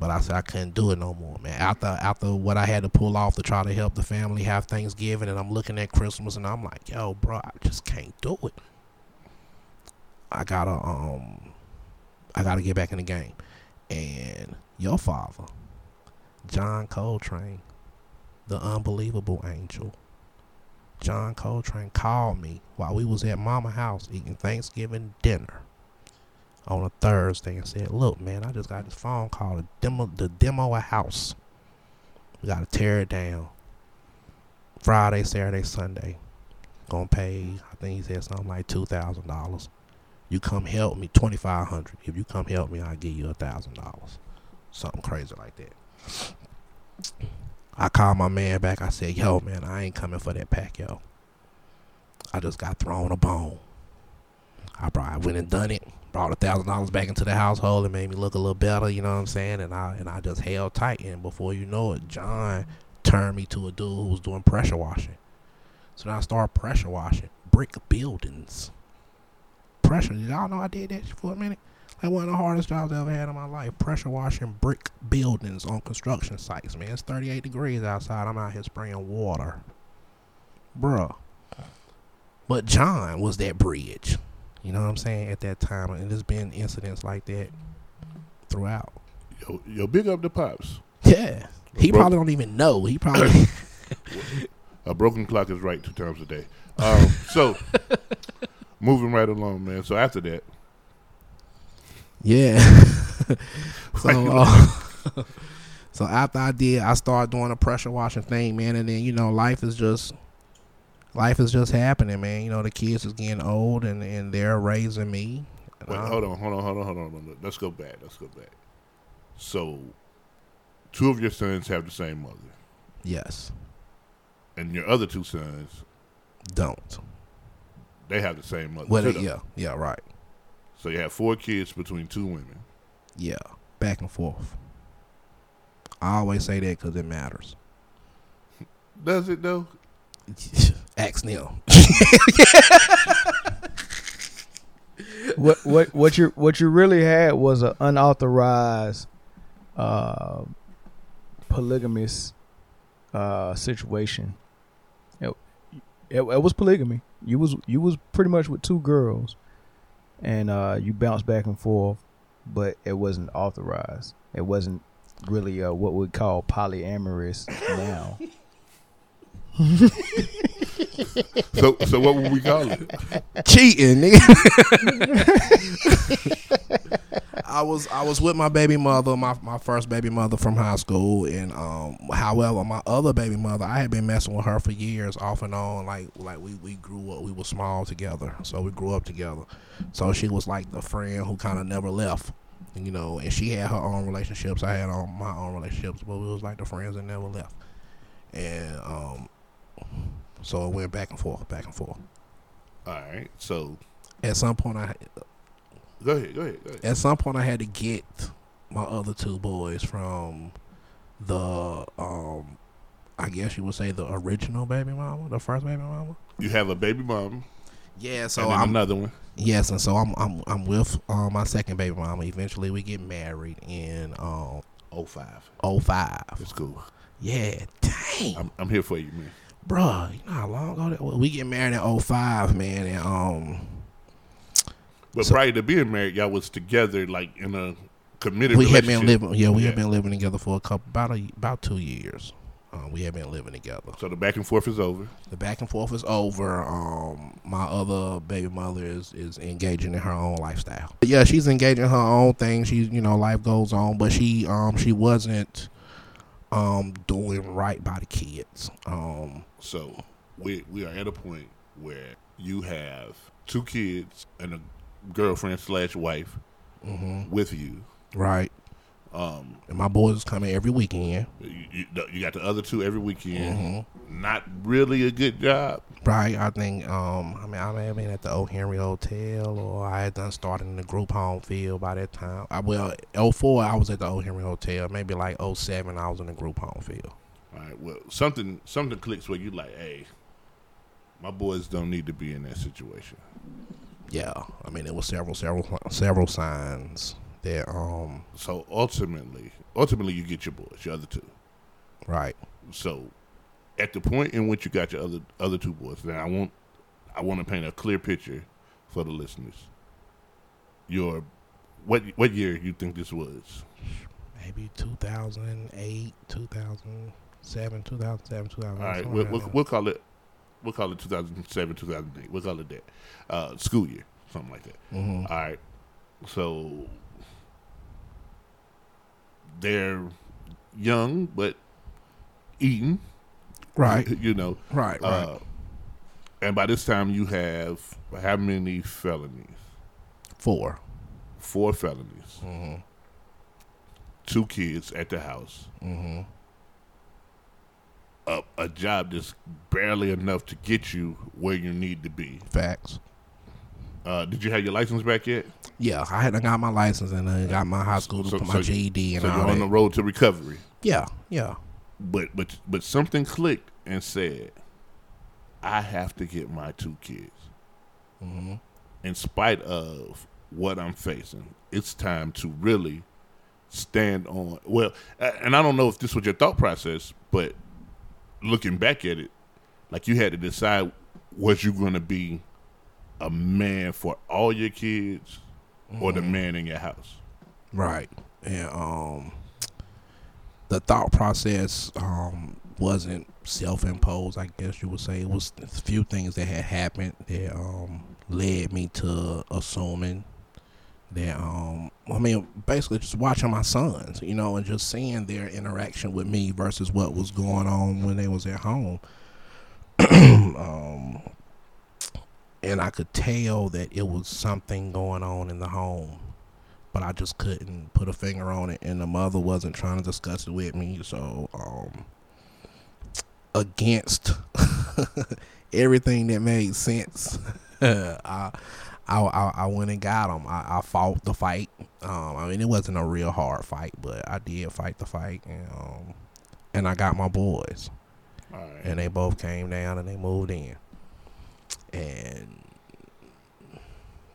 But I said I couldn't do it no more, man. After after what I had to pull off to try to help the family have Thanksgiving, and I'm looking at Christmas, and I'm like, yo, bro, I just can't do it. I gotta um, I gotta get back in the game. And your father, John Coltrane, the unbelievable angel, John Coltrane called me while we was at Mama house eating Thanksgiving dinner on a Thursday and said, "Look, man, I just got this phone call to demo the demo a house. We gotta tear it down. Friday, Saturday, Sunday. Gonna pay. I think he said something like two thousand dollars. You come help me, twenty five hundred. If you come help me, I'll give you a thousand dollars. Something crazy like that." I called my man back. I said, "Yo, man, I ain't coming for that pack, yo. I just got thrown a bone. I brought, went and done it. Brought a thousand dollars back into the household and made me look a little better. You know what I'm saying? And I and I just held tight. And before you know it, John turned me to a dude who was doing pressure washing. So then I started pressure washing brick buildings. Pressure. Did y'all know I did that for a minute? Like one of the hardest jobs I ever had in my life. Pressure washing brick buildings on construction sites, man. It's 38 degrees outside. I'm out here spraying water. Bruh. But John was that bridge. You know what I'm saying? At that time. And there's been incidents like that throughout. Yo, yo big up the pops. Yeah. He Bro- probably don't even know. He probably A broken clock is right two times a day. Um, so, moving right along, man. So after that, Yeah. so, uh, so after I did, I started doing a pressure washing thing, man, and then you know, life is just, life is just happening, man. You know, the kids is getting old, and and they're raising me. Wait, I- hold on, hold on, hold on, hold on. Let's go back. Let's go back. So, two of your sons have the same mother, Yes. and your other two sons Don't. They have the same mother. Well, too, yeah, yeah, right. So you have four kids between two women. Yeah, back and forth. I always say that because it matters. Does it though? Ask Neil. what what what you what you really had was an unauthorized uh, polygamous uh, situation. It, it, it was polygamy. You was you was pretty much with two girls, and uh, you bounced back and forth, but it wasn't authorized. It wasn't really uh, what we call polyamorous now. So, so what would we call it? cheating, nigga. I was I was with my baby mother, my my first baby mother from high school, and um, however, my other baby mother, I had been messing with her for years, off and on. Like like we we grew up, we were small together, so we grew up together. So she was like the friend who kind of never left, you know. And she had her own relationships, I had on my own relationships, but we was like the friends that never left. And um, so it went back and forth, back and forth. All right. So At some point, I go ahead. Go ahead. Go ahead. at some point I had to get my other two boys from the um I guess you would say the original baby mama, the first baby mama. You have a baby mom Yeah, so I'm another one. yes, and so I'm I'm I'm with um, my second baby mama. Eventually we get married in um Oh five. 05. That's cool. Yeah, dang. I'm, I'm here for you, man. Bruh, you know how long ago that was? We get married in 05, man, and um But So- prior to being married, y'all was together like in a committed. we had been living yeah, we Yeah. had been living together for a couple about a about 2 years. Um, we had been living together. So the back and forth is over. The back and forth is over. Um, my other baby mother is is engaging in her own lifestyle. But yeah, she's engaging her own thing. She's you know life goes on, but she um she wasn't um doing right by the kids. Um, So we we are at a point where you have two kids and a girlfriend slash wife mhm, with you. right. Um, And my boys coming every weekend. you, you, you got the other two every weekend. Mhm. Not really a good job. Right, I think. Um, I mean, I may have been at the O Henry Hotel, or I had done started in the group home field by that time. I, well, 04, I was at the O Henry Hotel. Maybe like 07, I was in the group home field. All right. Well, something something clicks where you like, hey, my boys don't need to be in that situation. Yeah, I mean, it was several, several, several signs that, um, So ultimately, ultimately, you get your boys, your other two. right, So, at the point in which you got your other other two boys, now I want I want to paint a clear picture for the listeners. Your what what year you think this was? maybe 2008, 2007, 2007, 2008. All right, we'll, we'll, we'll call it we'll call it 2007, 2008. We'll call it that. Uh, school year, something like that. Mhm. All right. So they're young but eating, Right, You know, right, right. Uh, and by this time, you have how many felonies? Four. Four felonies. hmm Two kids at the house. hmm A, a job that's barely enough to get you where you need to be. Facts. Uh, did you have your license back yet? Yeah, I hadn't got my license and I got my high school So- my so- GED and So all you're on the road to recovery. yeah, yeah. But but but something clicked and said, I have to get my two kids. hmm In spite of what I'm facing, it's time to really stand on. Well, and I don't know if this was your thought process, but looking back at it, like you had to decide was you going to be a man for all your kids or the man in your house. Right. And um the thought process um wasn't self imposed, I guess you would say. It was a few things that had happened that um led me to assuming that um I mean basically just watching my sons, you know, and just seeing their interaction with me versus what was going on when they was at home. um and I could tell that it was something going on in the home but I just couldn't put a finger on it, and the mother wasn't trying to discuss it with me. So, um, against everything that made sense, I, I, I, I went and got him. I, I fought the fight. Um, I mean, it wasn't a real hard fight, but I did fight the fight, and um, and I got my boys, right. and they both came down and they moved in, and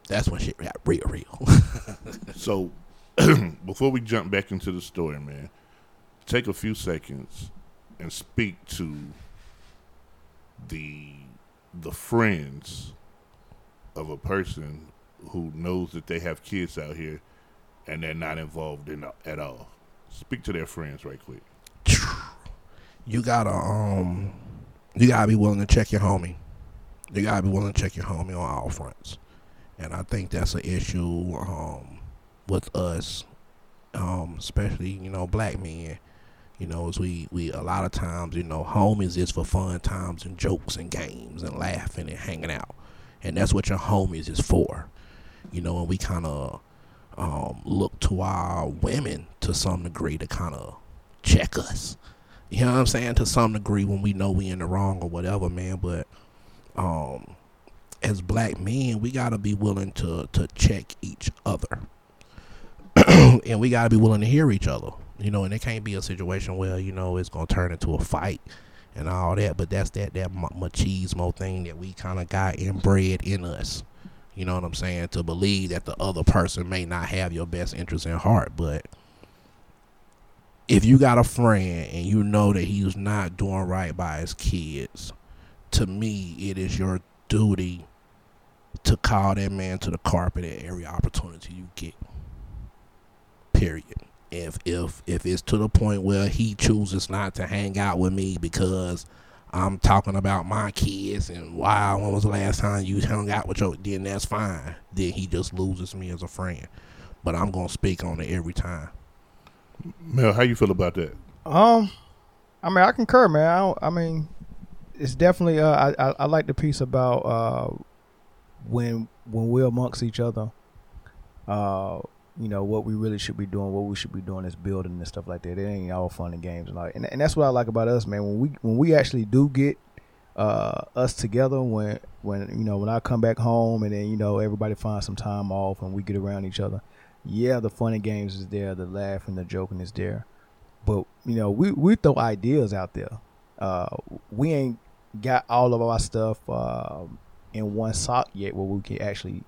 that's when shit got real, real. So, before we jump back into the story, man, take a few seconds and speak to the the friends of a person who knows that they have kids out here and they're not involved in at all. Speak to their friends right quick. you gotta um you gotta be willing to check your homie. You gotta be willing to check your homie on all fronts. And I think that's an issue um with us, um, especially, you know, black men. You know, as we, we a lot of times, you know, homies is for fun times and jokes and games and laughing and hanging out. And that's what your homies is for. You know, and we kinda um look to our women to some degree to kinda check us. You know what I'm saying? To some degree when we know we in the wrong or whatever, man. But um as black men, we gotta be willing to to check each other. and we gotta be willing to hear each other. You know, and it can't be a situation where, you know, it's gonna turn into a fight and all that, but that's that that ma- machismo thing that we kind of got inbred in us. You know what I'm saying? To believe that the other person may not have your best interest in heart, but if you got a friend and you know that he's not doing right by his kids, to me, it is your duty to call that man to the carpet at every opportunity you get. Period. If if if it's to the point where he chooses not to hang out with me because I'm talking about my kids and wow, when was the last time you hung out with your then that's fine. Then he just loses me as a friend. But I'm gonna speak on it every time. Mel, how you feel about that? Um, I mean, I concur, man. I, don't, I mean, it's definitely. Uh, I, I I like the piece about uh, when when we're amongst each other. Uh, you know what we really should be doing, what we should be doing is building and stuff like that. It ain't all fun and games and all. And and that's what I like about us, man. When we when we actually do get uh us together, when when you know when I come back home and then you know everybody finds some time off and we get around each other. Yeah, the fun and games is there, the laugh and the joking is there but you know we we throw ideas out there uh we ain't got all of our stuff uh, in one sock yet where we can actually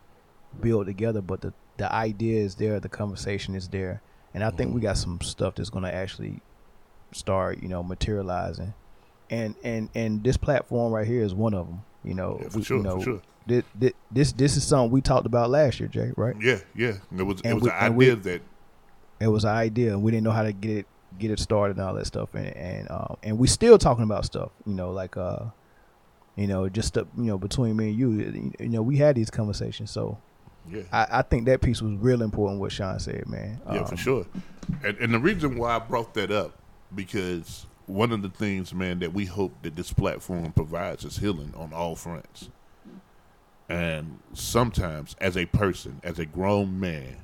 build together but the the idea is there the conversation is there and i think we got some stuff that's going to actually start you know materializing and and and this platform right here is one of them you know Yeah, for we- sure, you know for sure. thi- thi- this this is something we talked about last year jay right Yeah, yeah. It was it was we- an and we- idea that it was an idea and we didn't know how to get it get it started and all that stuff and and um, and we still talking about stuff you know like uh you know just uh, you know between me and you you know we had these conversations so yeah. I, I think that piece was real important what Sean said man Yeah, Um, for sure. And, and the reason why I brought that up because one of the things, man, that we hope that this platform provides is healing on all fronts. And sometimes, as a person, as a grown man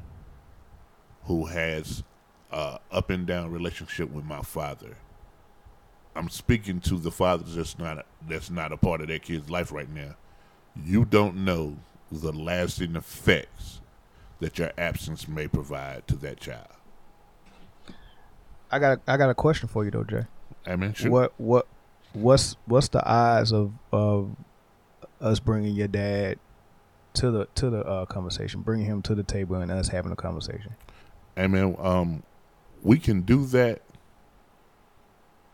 who has a up and down relationship with my father, I'm speaking to the fathers that's not that's not a part of their kid's life right now. You don't know the lasting effects that your absence may provide to that child. I got I got a question for you though, Jay. I mean, sure. What what what's what's the odds of of us bringing your dad to the to the uh, conversation, bringing him to the table, and us having a conversation? I mean, um, we can do that.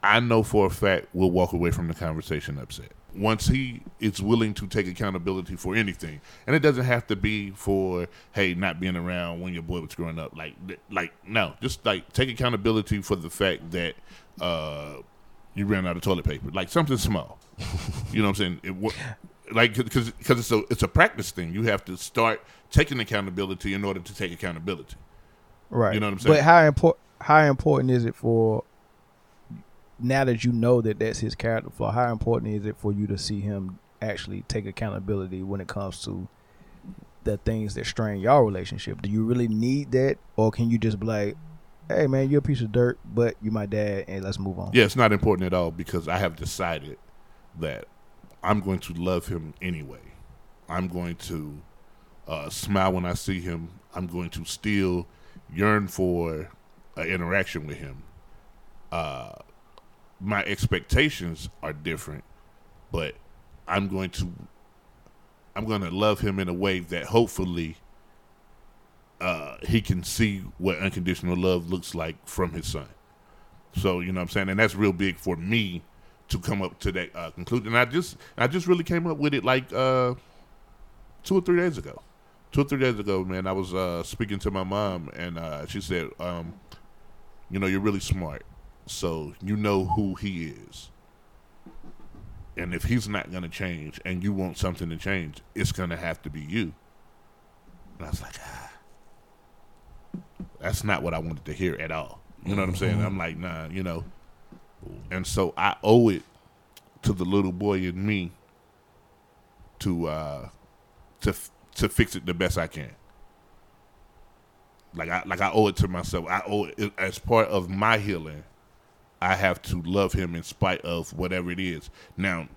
I know for a fact we'll walk away from the conversation upset once he is willing to take accountability for anything, and it doesn't have to be for hey not being around when your boy was growing up. Like like no, just like take accountability for the fact that uh, you ran out of toilet paper, like something small. you know what I'm saying? It, like because because it's a it's a practice thing. You have to start taking accountability in order to take accountability. Right. You know what I'm saying? But how important how important is it for now that you know that that's his character flaw? How important is it for you to see him actually take accountability when it comes to the things that strain your relationship? Do you really need that, or can you just be like, "Hey, man, you're a piece of dirt, but you're my dad, and let's move on"? Yeah, it's not important at all because I have decided that I'm going to love him anyway. I'm going to uh, smile when I see him. I'm going to still yearn for an interaction with him. Uh, my expectations are different, but I'm going to I'm going to love him in a way that hopefully uh, he can see what unconditional love looks like from his son. So you know what I'm saying, and that's real big for me to come up to that uh, conclusion. And I just I just really came up with it like uh, two or three days ago. Two or three days ago, man, I was uh, speaking to my mom, and uh, she said, um, "You know, you're really smart, so you know who he is. And if he's not going to change, and you want something to change, it's going to have to be you." And I was like, ah, "That's not what I wanted to hear at all." You know what I'm saying? I'm like, nah, you know. And so I owe it to the little boy in me to uh to to fix it the best I can. Like I like I owe it to myself. I owe it as part of my healing. I have to love him in spite of whatever it is. Now,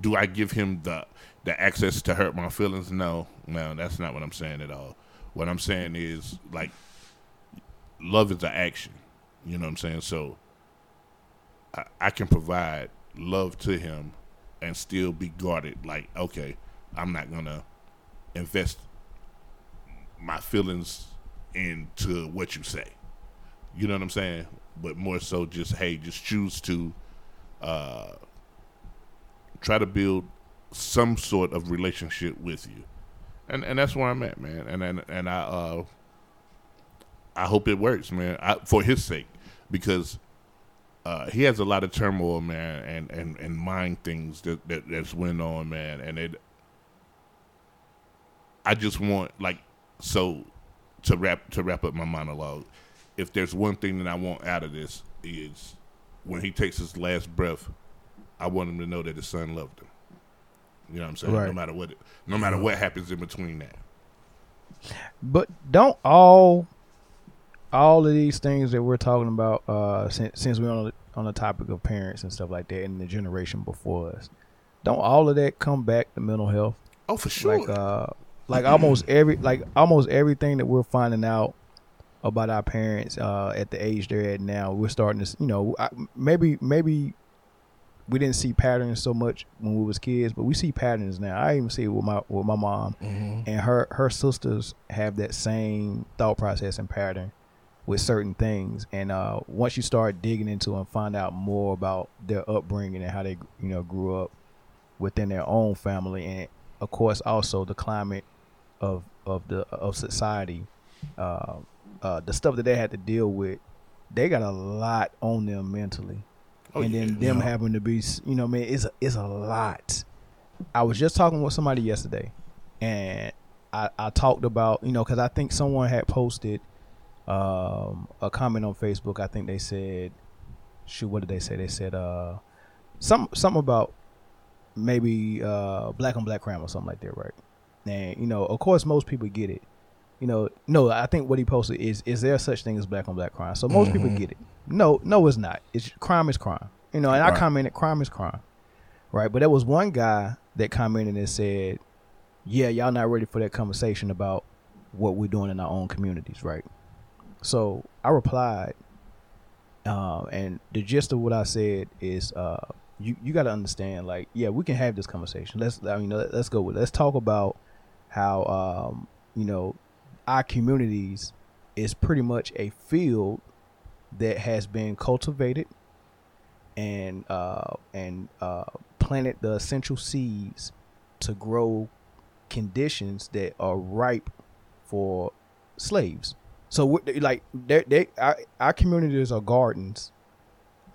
do I give him the the access to hurt my feelings? No, no, that's not what I'm saying at all. What I'm saying is like love is an action. You know what I'm saying? So I, I can provide love to him and still be guarded. Like, okay, I'm not gonna invest my feelings into what you say. You know what I'm saying? But more so, just hey, just choose to uh, try to build some sort of relationship with you, and and that's where I'm at, man. And and and I uh, I hope it works, man, I, for his sake, because uh, he has a lot of turmoil, man, and, and, and mind things that, that that's went on, man, and it. I just want like so to wrap to wrap up my monologue. If there's one thing that I want out of this is when he takes his last breath, I want him to know that his son loved him. You know what I'm saying? Right. No matter what, no matter what happens in between that. But don't all all of these things that we're talking about, uh, since since we're on the, on the topic of parents and stuff like that, and the generation before us, don't all of that come back to mental health? Oh, for sure. Like uh, like almost every like almost everything that we're finding out about our parents uh, at the age they're at now, we're starting to you know I, maybe maybe we didn't see patterns so much when we was kids, but we see patterns now. I even see it with my with my mom Mm-hmm. and her her sisters have that same thought process and pattern with certain things. And uh, once you start digging into and find out more about their upbringing and how they you know grew up within their own family, and of course also the climate of of the of society, uh, uh, the stuff that they had to deal with, they got a lot on them mentally. Oh, and then them Yeah. having to be, you know, man, it's a, it's a lot. I was just talking with somebody yesterday, and I, I talked about, you know, because I think someone had posted um, a comment on Facebook. I think they said, shoot, what did they say? They said uh, some something about maybe uh, black on black crime or something like that, right? And you know, of course, most people get it. You know, no, I think what he posted is is there such thing as black on black crime? So most people Mhm. get it. No, no, it's not. It's crime is crime. You know, and I commented crime is crime, right? But there was one guy that commented and said, yeah, y'all not ready for that conversation about what we're doing in our own communities, right? So I replied, uh, and the gist of what I said is, uh, you you got to understand, like, yeah, we can have this conversation. Let's, I mean, let, let's go with. It. Let's talk about how, um, you know, our communities is pretty much a field that has been cultivated and uh, and uh, planted the essential seeds to grow conditions that are ripe for slaves. So, like, they, they our, our communities are gardens.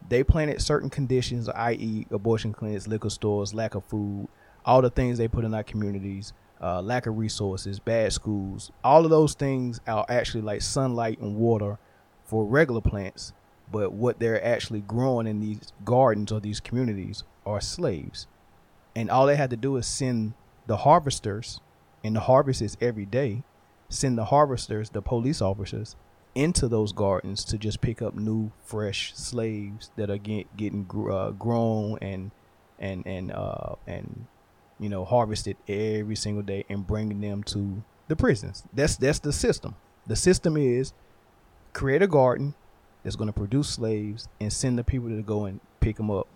They planted certain conditions, i.e., abortion clinics, liquor stores, lack of food, all the things they put in our communities, uh, lack of resources, bad schools. All of those things are actually like sunlight and water for regular plants, but what they're actually growing in these gardens or these communities are slaves. And all they had to do is send the harvesters, and the harvest is every day, send the harvesters, the police officers, into those gardens to just pick up new, fresh slaves that are get, getting uh, grown and and and uh, and you know harvested every single day and bringing them to the prisons. That's that's the system. The system is create a garden that's going to produce slaves and send the people to go and pick them up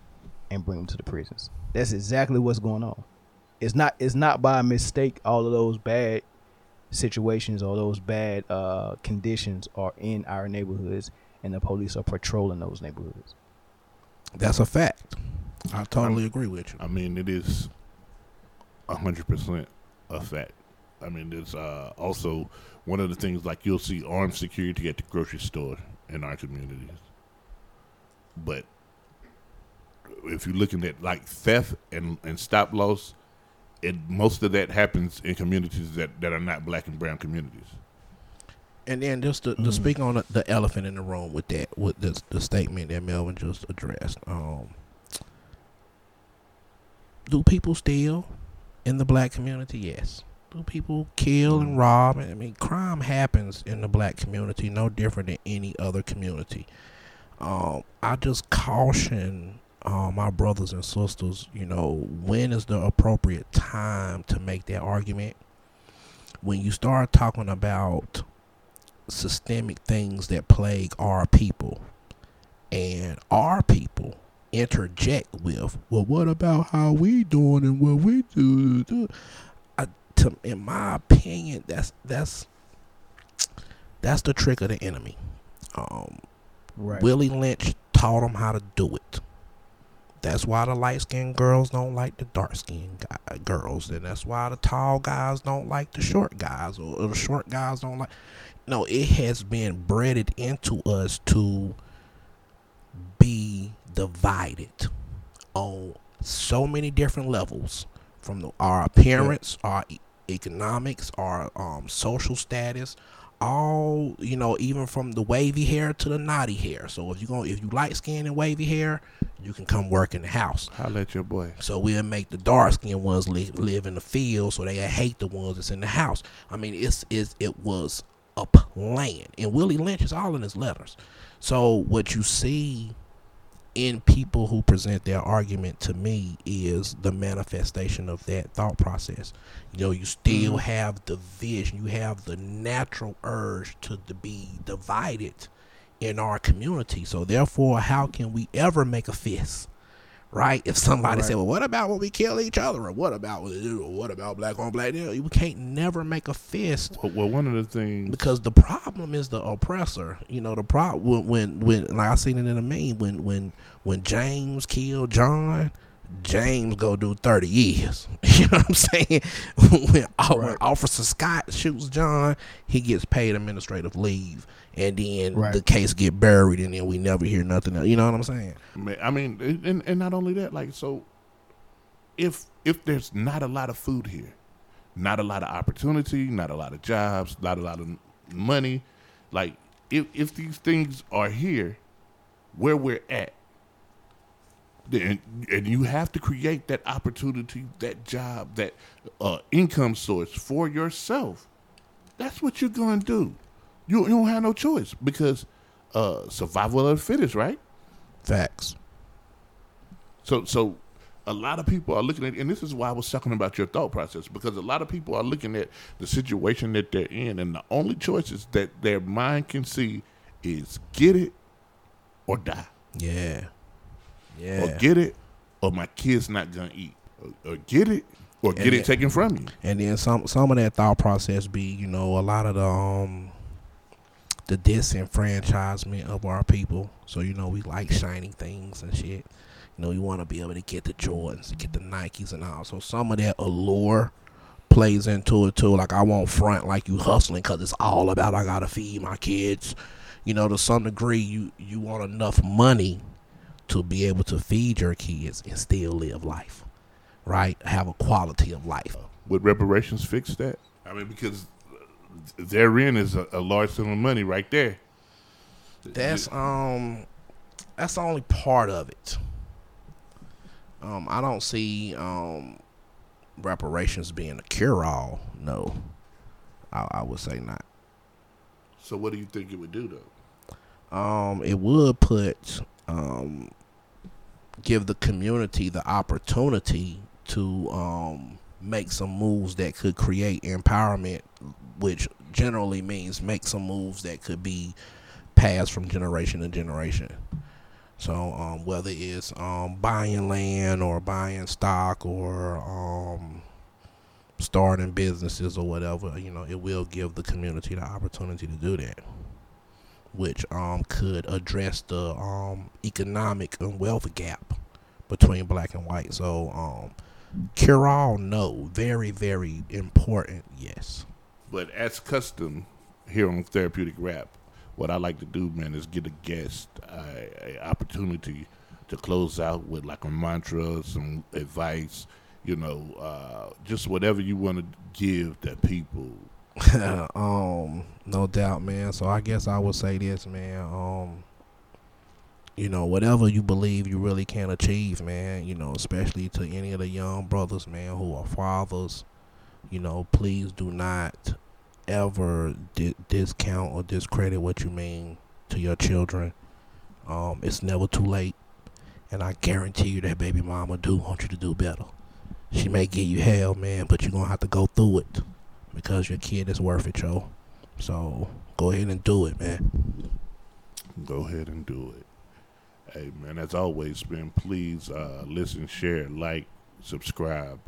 and bring them to the prisons. That's exactly what's going on. It's not it's not by mistake all of those bad situations or those bad uh, conditions are in our neighborhoods and the police are patrolling those neighborhoods. That's a fact. I totally agree with you. I mean, it is hundred percent a fact. I mean, there's uh, also one of the things like you'll see armed security at the grocery store in our communities, but if you're looking at like theft and, and stop loss, it most of that happens in communities that, that are not black and brown communities. And then just to, to mm. speak on the, the, elephant in the room with that, with this, the statement that Melvin just addressed. Um, do people steal in the black community? Yes. Do people kill and rob? I mean, crime happens in the black community, no different than any other community. Um, I just caution uh, my brothers and sisters, you know, when is the appropriate time to make that argument? When you start talking about systemic things that plague our people, and our people interject with, "Well, what about how we doing and what we do?" I, to, in my opinion, that's that's that's the trick of the enemy. Um, right. Willie Lynch taught them how to do it that's why the light skinned girls don't like the dark skinned girls, and that's why the tall guys don't like the short guys, or, or the short guys don't like. No, it has been bred into us to be divided on so many different levels from the, our appearance, our e- economics, our um, social status, all you know, even from the wavy hair to the naughty hair. So if you go, if you light skin and wavy hair, you can come work in the house. Holla let your boy. So we'll make the dark skinned ones live, live in the field, so they hate the ones that's in the house. I mean, it's, it's it was a plan, and Willie Lynch is all in his letters. So what you see in people who present their argument to me is the manifestation of that thought process. You know, you still mm-hmm. have the vision, you have the natural urge to, to be divided in our community. So therefore, how can we ever make a fist? Right? If somebody right. say, "Well, what about when we kill each other?" or "What about what about black on black?" We can't never make a fist. Well, one of the things because the problem is the oppressor. You know, the problem when when like I seen it in a meme when when when James killed John. James go do 30 years. You know what I'm saying? when, right. Officer Scott shoots John, he gets paid administrative leave and then right. the case get buried, and then we never hear nothing. Else. You know what I'm saying? I mean, and, and not only that, like so, if if there's not a lot of food here, not a lot of opportunity, not a lot of jobs, not a lot of money, like if if these things are here, where we're at, and, and you have to create that opportunity, that job, that uh, income source for yourself. That's what you're going to do. You, you don't have no choice because uh, survival of the fittest, right? Facts. So so a lot of people are looking at, and this is why I was talking about your thought process, because a lot of people are looking at the situation that they're in, and the only choices that their mind can see is get it or die, Yeah. Yeah. or get it, or my kid's not gonna eat, or, or get it, or get And it it- taken from you. And then some some of that thought process be, you know, a lot of the um the disenfranchisement of our people. So, you know, we like shiny things and shit. You know, you want to be able to get the Jordans, get the Nikes and all. So some of that allure plays into it too. Like I won't front like you hustling because it's all about I gotta feed my kids. You know, to some degree, you you want enough money to be able to feed your kids and still live life, right? Have a quality of life. Would reparations fix that? I mean, because therein is a, a large sum of money right there. That's um that's only part of it. Um I don't see um reparations being a cure all. No. I, I would say not. so. What do you think it would do though? Um it would put um give the community the opportunity to um make some moves that could create empowerment which generally means make some moves that could be passed from generation to generation. So um, whether it's um, buying land or buying stock or um, starting businesses or whatever, you know, it will give the community the opportunity to do that, which um, could address the um, economic and wealth gap between black and white. So um, cure all, no, very very important, yes. But as custom here on Therapeutic Rap, what I like to do, man, is get a guest a, a opportunity to close out with like a mantra, some advice, you know, uh, just whatever you want to give the people. um, no doubt, man. So I guess I would say this, man. Um, you know, whatever you believe you really can achieve, man. You know, especially to any of the young brothers, man, who are fathers. You know, please do not ever di- discount or discredit what you mean to your children. Um, it's never too late, and I guarantee you that baby mama do want you to do better. She may give you hell, man, but you're gonna have to go through it because your kid is worth it, yo. So go ahead and do it, man. Go ahead and do it. Hey, man, as always, man, please uh, listen, share, like, subscribe.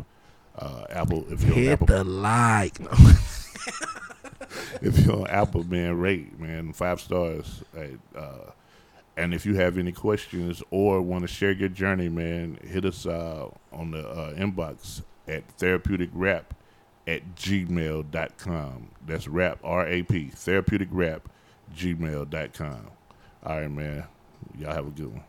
Uh, Apple, if you're on Hit Apple, the like. if you're on Apple, man, rate, man, five stars. Hey, uh, and if you have any questions or want to share your journey, man, hit us uh, on the uh, inbox at therapeutic rap at gmail.com. That's rap, R A P, therapeutic rap, gmail.com. All right, man. Y'all have a good one.